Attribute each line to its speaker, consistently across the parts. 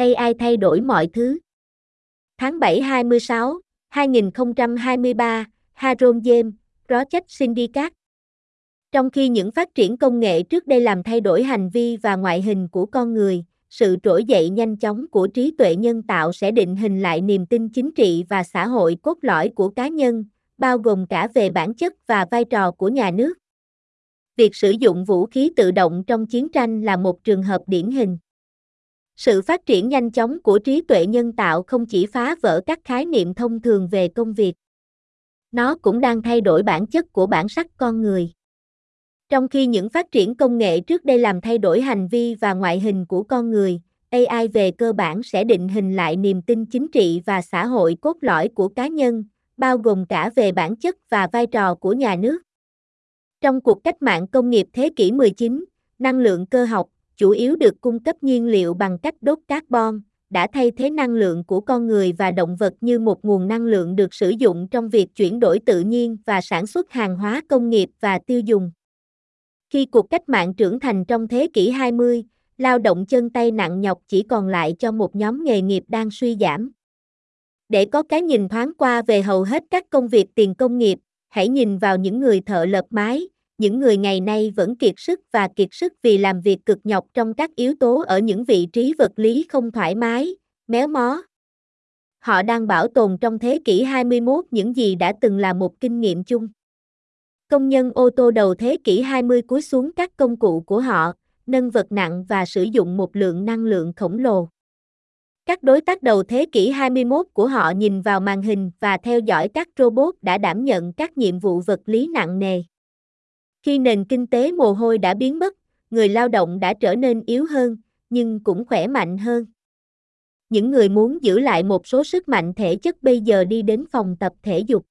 Speaker 1: AI thay đổi mọi thứ. Tháng 7 26, 2023, Haron James, Project Syndicate. Trong khi những phát triển công nghệ trước đây làm thay đổi hành vi và ngoại hình của con người, sự trỗi dậy nhanh chóng của trí tuệ nhân tạo sẽ định hình lại niềm tin chính trị và xã hội cốt lõi của cá nhân, bao gồm cả về bản chất và vai trò của nhà nước. Việc sử dụng vũ khí tự động trong chiến tranh là một trường hợp điển hình. Sự phát triển nhanh chóng của trí tuệ nhân tạo không chỉ phá vỡ các khái niệm thông thường về công việc. Nó cũng đang thay đổi bản chất của bản sắc con người. Trong khi những phát triển công nghệ trước đây làm thay đổi hành vi và ngoại hình của con người, AI về cơ bản sẽ định hình lại niềm tin chính trị và xã hội cốt lõi của cá nhân, bao gồm cả về bản chất và vai trò của nhà nước. Trong cuộc cách mạng công nghiệp thế kỷ 19, năng lượng cơ học, chủ yếu được cung cấp nhiên liệu bằng cách đốt carbon, đã thay thế năng lượng của con người và động vật như một nguồn năng lượng được sử dụng trong việc chuyển đổi tự nhiên và sản xuất hàng hóa công nghiệp và tiêu dùng. Khi cuộc cách mạng trưởng thành trong thế kỷ 20, lao động chân tay nặng nhọc chỉ còn lại cho một nhóm nghề nghiệp đang suy giảm. Để có cái nhìn thoáng qua về hầu hết các công việc tiền công nghiệp, hãy nhìn vào những người thợ lợp mái, những người ngày nay vẫn kiệt sức và kiệt sức vì làm việc cực nhọc trong các yếu tố ở những vị trí vật lý không thoải mái, méo mó. Họ đang bảo tồn trong thế kỷ 21 những gì đã từng là một kinh nghiệm chung. Công nhân ô tô đầu thế kỷ 20 cúi xuống các công cụ của họ, nâng vật nặng và sử dụng một lượng năng lượng khổng lồ. Các đối tác đầu thế kỷ 21 của họ nhìn vào màn hình và theo dõi các robot đã đảm nhận các nhiệm vụ vật lý nặng nề. Khi nền kinh tế mồ hôi đã biến mất, người lao động đã trở nên yếu hơn, nhưng cũng khỏe mạnh hơn. Những người muốn giữ lại một số sức mạnh thể chất bây giờ đi đến phòng tập thể dục.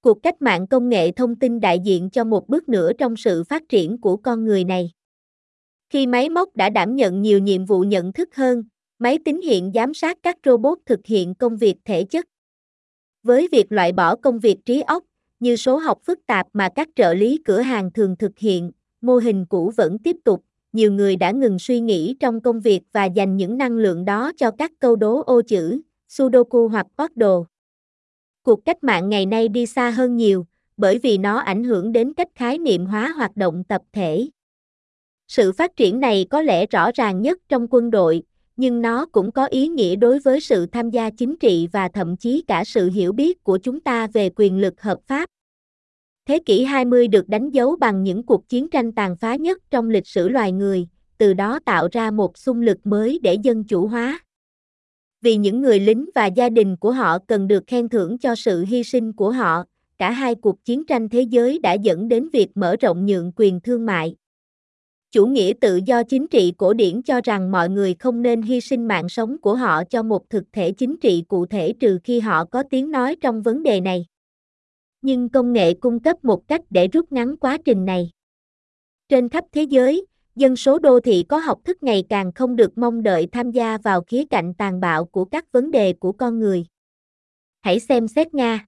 Speaker 1: Cuộc cách mạng công nghệ thông tin đại diện cho một bước nữa trong sự phát triển của con người này. Khi máy móc đã đảm nhận nhiều nhiệm vụ nhận thức hơn, máy tính hiện giám sát các robot thực hiện công việc thể chất. Với việc loại bỏ công việc trí óc, như số học phức tạp mà các trợ lý cửa hàng thường thực hiện, mô hình cũ vẫn tiếp tục, nhiều người đã ngừng suy nghĩ trong công việc và dành những năng lượng đó cho các câu đố ô chữ, Sudoku hoặc đồ. Cuộc cách mạng ngày nay đi xa hơn nhiều, bởi vì nó ảnh hưởng đến cách khái niệm hóa hoạt động tập thể. Sự phát triển này có lẽ rõ ràng nhất trong quân đội, nhưng nó cũng có ý nghĩa đối với sự tham gia chính trị và thậm chí cả sự hiểu biết của chúng ta về quyền lực hợp pháp. Thế kỷ 20 được đánh dấu bằng những cuộc chiến tranh tàn phá nhất trong lịch sử loài người, từ đó tạo ra một xung lực mới để dân chủ hóa. Vì những người lính và gia đình của họ cần được khen thưởng cho sự hy sinh của họ, cả hai cuộc chiến tranh thế giới đã dẫn đến việc mở rộng nhượng quyền thương mại. Chủ nghĩa tự do chính trị cổ điển cho rằng mọi người không nên hy sinh mạng sống của họ cho một thực thể chính trị cụ thể trừ khi họ có tiếng nói trong vấn đề này. Nhưng công nghệ cung cấp một cách để rút ngắn quá trình này. Trên khắp thế giới, dân số đô thị có học thức ngày càng không được mong đợi tham gia vào khía cạnh tàn bạo của các vấn đề của con người. Hãy xem xét Nga.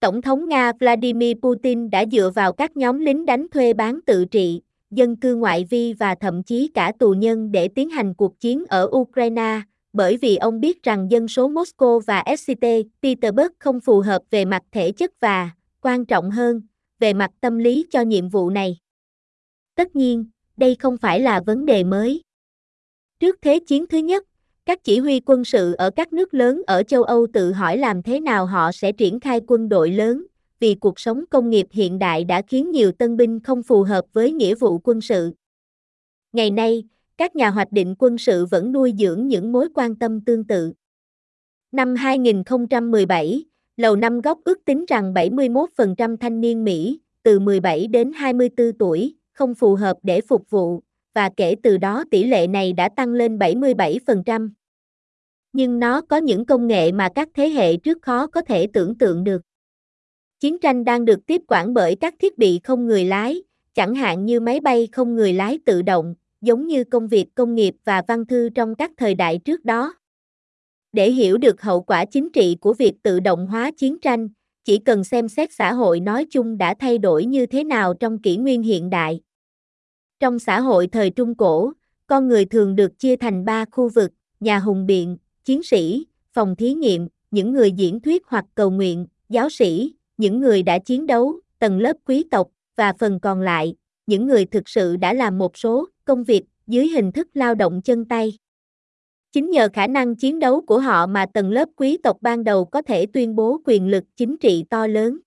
Speaker 1: Tổng thống Nga Vladimir Putin đã dựa vào các nhóm lính đánh thuê bán tự trị, dân cư ngoại vi và thậm chí cả tù nhân để tiến hành cuộc chiến ở Ukraine, bởi vì ông biết rằng dân số Moscow và SCT Petersburg không phù hợp về mặt thể chất và, quan trọng hơn, về mặt tâm lý cho nhiệm vụ này. Tất nhiên, đây không phải là vấn đề mới. Trước Thế chiến thứ nhất, các chỉ huy quân sự ở các nước lớn ở châu Âu tự hỏi làm thế nào họ sẽ triển khai quân đội lớn, vì cuộc sống công nghiệp hiện đại đã khiến nhiều tân binh không phù hợp với nghĩa vụ quân sự. Ngày nay, các nhà hoạch định quân sự vẫn nuôi dưỡng những mối quan tâm tương tự. Năm 2017, Lầu Năm Góc ước tính rằng 71% thanh niên Mỹ, từ 17 đến 24 tuổi, không phù hợp để phục vụ, và kể từ đó tỷ lệ này đã tăng lên 77%. Nhưng nó có những công nghệ mà các thế hệ trước khó có thể tưởng tượng được. Chiến tranh đang được tiếp quản bởi các thiết bị không người lái, chẳng hạn như máy bay không người lái tự động, giống như công việc công nghiệp và văn thư trong các thời đại trước đó. Để hiểu được hậu quả chính trị của việc tự động hóa chiến tranh, chỉ cần xem xét xã hội nói chung đã thay đổi như thế nào trong kỷ nguyên hiện đại. Trong xã hội thời Trung Cổ, con người thường được chia thành ba khu vực, nhà hùng biện, chiến sĩ, phòng thí nghiệm, những người diễn thuyết hoặc cầu nguyện, giáo sĩ, những người đã chiến đấu, tầng lớp quý tộc, và phần còn lại, những người thực sự đã làm một số công việc dưới hình thức lao động chân tay. Chính nhờ khả năng chiến đấu của họ mà tầng lớp quý tộc ban đầu có thể tuyên bố quyền lực chính trị to lớn.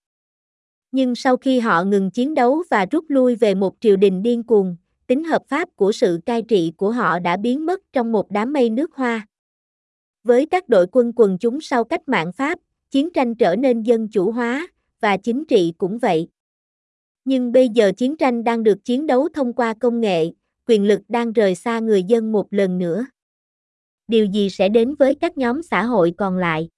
Speaker 1: Nhưng sau khi họ ngừng chiến đấu và rút lui về một triều đình điên cuồng, tính hợp pháp của sự cai trị của họ đã biến mất trong một đám mây nước hoa. Với các đội quân quần chúng sau cách mạng Pháp, chiến tranh trở nên dân chủ hóa, và chính trị cũng vậy. Nhưng bây giờ chiến tranh đang được chiến đấu thông qua công nghệ, quyền lực đang rời xa người dân một lần nữa. Điều gì sẽ đến với các nhóm xã hội còn lại?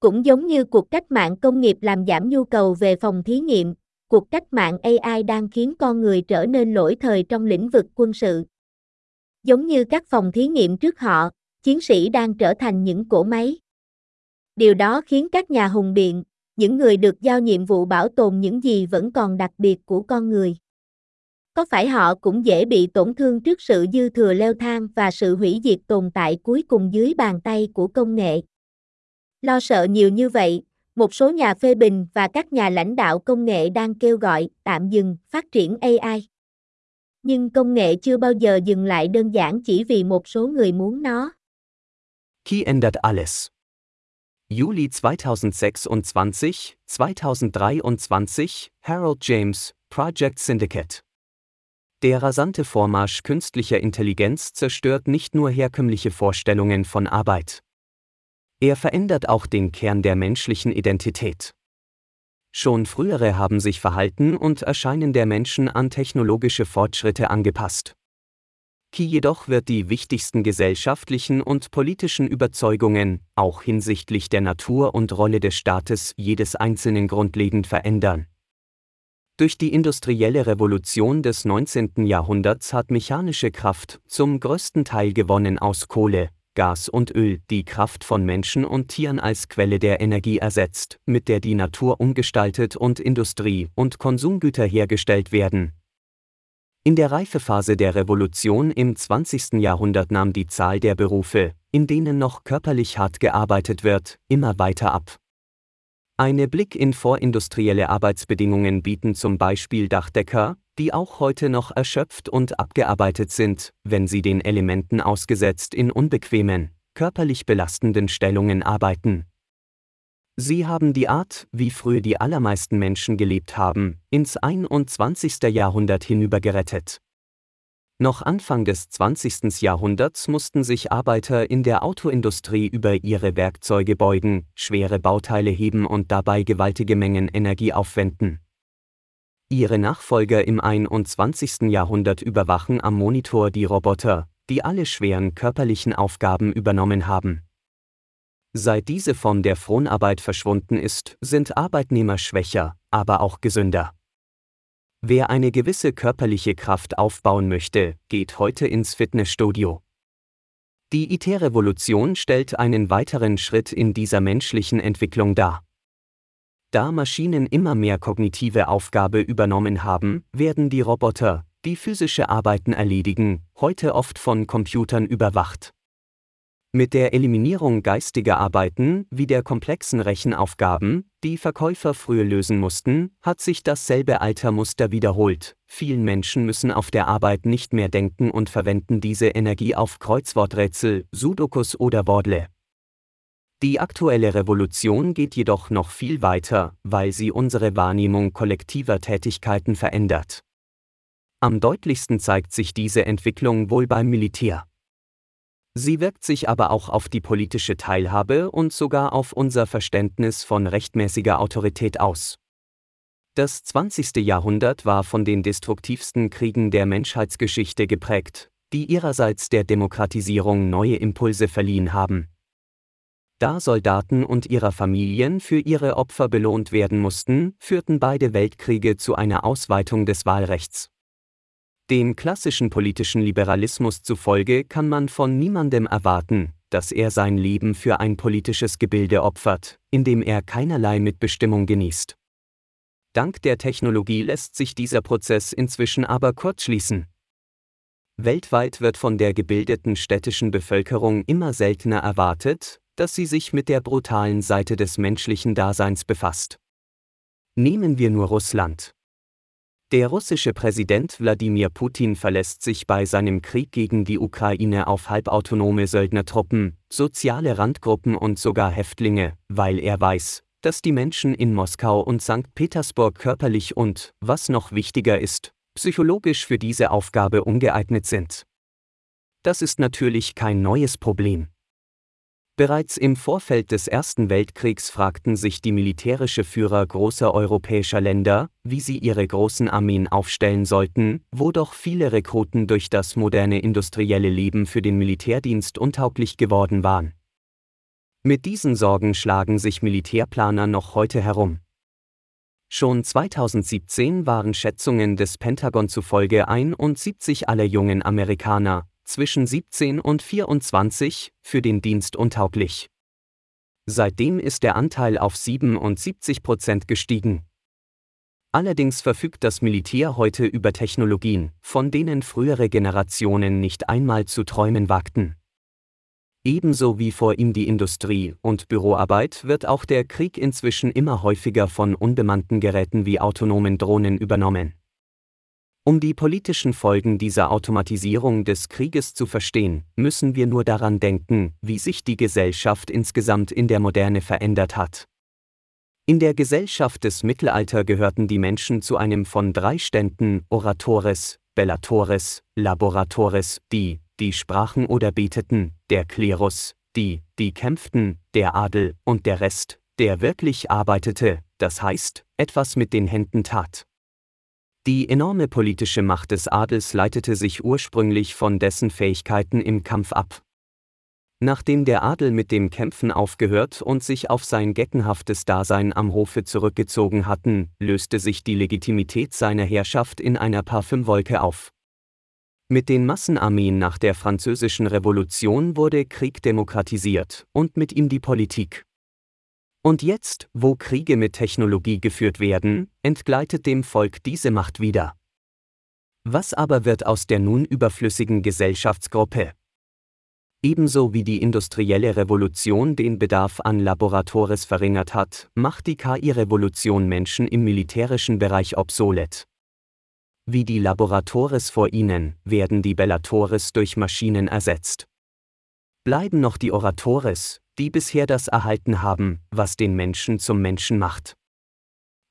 Speaker 1: Cũng giống như cuộc cách mạng công nghiệp làm giảm nhu cầu về phòng thí nghiệm, cuộc cách mạng AI đang khiến con người trở nên lỗi thời trong lĩnh vực quân sự. Giống như các phòng thí nghiệm trước họ, chiến sĩ đang trở thành những cỗ máy. Điều đó khiến các nhà hùng biện, những người được giao nhiệm vụ bảo tồn những gì vẫn còn đặc biệt của con người. Có phải họ cũng dễ bị tổn thương trước sự dư thừa leo thang và sự hủy diệt tồn tại cuối cùng dưới bàn tay của công nghệ? Lo sợ nhiều như vậy, một số nhà phê bình và các nhà lãnh đạo công nghệ đang kêu gọi tạm dừng phát triển AI. Nhưng công nghệ chưa bao giờ dừng lại đơn giản chỉ vì một số người muốn nó.
Speaker 2: Key ändert alles. Juli 2026, 2023, Harold James, Project Syndicate. Der rasante Vormarsch künstlicher Intelligenz zerstört nicht nur herkömmliche Vorstellungen von Arbeit. Er verändert auch den Kern der menschlichen Identität. Schon frühere haben sich Verhalten und Erscheinen der Menschen an technologische Fortschritte angepasst. Ki jedoch wird die wichtigsten gesellschaftlichen und politischen Überzeugungen, auch hinsichtlich der Natur und Rolle des Staates jedes Einzelnen grundlegend verändern. Durch die industrielle Revolution des 19. Jahrhunderts hat mechanische Kraft zum größten Teil gewonnen aus Kohle, Gas und Öl die Kraft von Menschen und Tieren als Quelle der Energie ersetzt, mit der die Natur umgestaltet und Industrie und Konsumgüter hergestellt werden. In der Reifephase der Revolution im 20. Jahrhundert nahm die Zahl der Berufe, in denen noch körperlich hart gearbeitet wird, immer weiter ab. Eine Blick in vorindustrielle Arbeitsbedingungen bieten zum Beispiel Dachdecker, die auch heute noch erschöpft und abgearbeitet sind, wenn sie den Elementen ausgesetzt in unbequemen, körperlich belastenden Stellungen arbeiten. Sie haben die Art, wie früher die allermeisten Menschen gelebt haben, ins 21. Jahrhundert hinüber gerettet. Noch Anfang des 20. Jahrhunderts mussten sich Arbeiter in der Autoindustrie über ihre Werkzeuge beugen, schwere Bauteile heben und dabei gewaltige Mengen Energie aufwenden. Ihre Nachfolger im 21. Jahrhundert überwachen am Monitor die Roboter, die alle schweren körperlichen Aufgaben übernommen haben. Seit diese Form der Fronarbeit verschwunden ist, sind Arbeitnehmer schwächer, aber auch gesünder. Wer eine gewisse körperliche Kraft aufbauen möchte, geht heute ins Fitnessstudio. Die IT-Revolution stellt einen weiteren Schritt in dieser menschlichen Entwicklung dar. Da Maschinen immer mehr kognitive Aufgabe übernommen haben, werden die Roboter, die physische Arbeiten erledigen, heute oft von Computern überwacht. Mit der Eliminierung geistiger Arbeiten, wie der komplexen Rechenaufgaben, die Verkäufer früher lösen mussten, hat sich dasselbe Altermuster wiederholt. Vielen Menschen müssen auf der Arbeit nicht mehr denken und verwenden diese Energie auf Kreuzworträtsel, Sudokus oder Wordle. Die aktuelle Revolution geht jedoch noch viel weiter, weil sie unsere Wahrnehmung kollektiver Tätigkeiten verändert. Am deutlichsten zeigt sich diese Entwicklung wohl beim Militär. Sie wirkt sich aber auch auf die politische Teilhabe und sogar auf unser Verständnis von rechtmäßiger Autorität aus. Das 20. Jahrhundert war von den destruktivsten Kriegen der Menschheitsgeschichte geprägt, die ihrerseits der Demokratisierung neue Impulse verliehen haben. Da Soldaten und ihrer Familien für ihre Opfer belohnt werden mussten, führten beide Weltkriege zu einer Ausweitung des Wahlrechts. Dem klassischen politischen Liberalismus zufolge kann man von niemandem erwarten, dass er sein Leben für ein politisches Gebilde opfert, in dem er keinerlei Mitbestimmung genießt. Dank der Technologie lässt sich dieser Prozess inzwischen aber kurzschließen. Weltweit wird von der gebildeten städtischen Bevölkerung immer seltener erwartet, dass sie sich mit der brutalen Seite des menschlichen Daseins befasst. Nehmen wir nur Russland. Der russische Präsident Wladimir Putin verlässt sich bei seinem Krieg gegen die Ukraine auf halbautonome Söldnertruppen, soziale Randgruppen und sogar Häftlinge, weil er weiß, dass die Menschen in Moskau und St. Petersburg körperlich und, was noch wichtiger ist, psychologisch für diese Aufgabe ungeeignet sind. Das ist natürlich kein neues Problem. Bereits im Vorfeld des Ersten Weltkriegs fragten sich die militärische Führer großer europäischer Länder, wie sie ihre großen Armeen aufstellen sollten, wo doch viele Rekruten durch das moderne industrielle Leben für den Militärdienst untauglich geworden waren. Mit diesen Sorgen schlagen sich Militärplaner noch heute herum. Schon 2017 waren Schätzungen des Pentagon zufolge 71 aller jungen Amerikaner, zwischen 17 und 24 für den Dienst untauglich. Seitdem ist der Anteil auf 77 Prozent gestiegen. Allerdings verfügt das Militär heute über Technologien, von denen frühere Generationen nicht einmal zu träumen wagten. Ebenso wie vor ihm die Industrie und Büroarbeit wird auch der Krieg inzwischen immer häufiger von unbemannten Geräten wie autonomen Drohnen übernommen. Um die politischen Folgen dieser Automatisierung des Krieges zu verstehen, müssen wir nur daran denken, wie sich die Gesellschaft insgesamt in der Moderne verändert hat. In der Gesellschaft des Mittelalter gehörten die Menschen zu einem von drei Ständen Oratores, Bellatores, Laboratores, die, die sprachen oder beteten, der Klerus, die, die kämpften, der Adel und der Rest, der wirklich arbeitete, das heißt, etwas mit den Händen tat. Die enorme politische Macht des Adels leitete sich ursprünglich von dessen Fähigkeiten im Kampf ab. Nachdem der Adel mit dem Kämpfen aufgehört und sich auf sein geckenhaftes Dasein am Hofe zurückgezogen hatten, löste sich die Legitimität seiner Herrschaft in einer Parfümwolke auf. Mit den Massenarmeen nach der Französischen Revolution wurde Krieg demokratisiert und mit ihm die Politik. Und jetzt, wo Kriege mit Technologie geführt werden, entgleitet dem Volk diese Macht wieder. Was aber wird aus der nun überflüssigen Gesellschaftsgruppe? Ebenso wie die industrielle Revolution den Bedarf an Laboratores verringert hat, macht die KI-Revolution Menschen im militärischen Bereich obsolet. Wie die Laboratores vor ihnen, werden die Bellatores durch Maschinen ersetzt. Bleiben noch die Oratores, die bisher das erhalten haben, was den Menschen zum Menschen macht.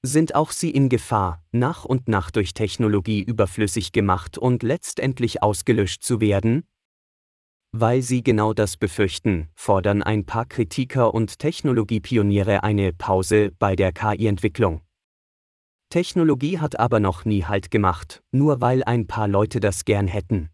Speaker 2: Sind auch sie in Gefahr, nach und nach durch Technologie überflüssig gemacht und letztendlich ausgelöscht zu werden? Weil sie genau das befürchten, fordern ein paar Kritiker und Technologiepioniere eine Pause bei der KI-Entwicklung. Technologie hat aber noch nie Halt gemacht, nur weil ein paar Leute das gern hätten.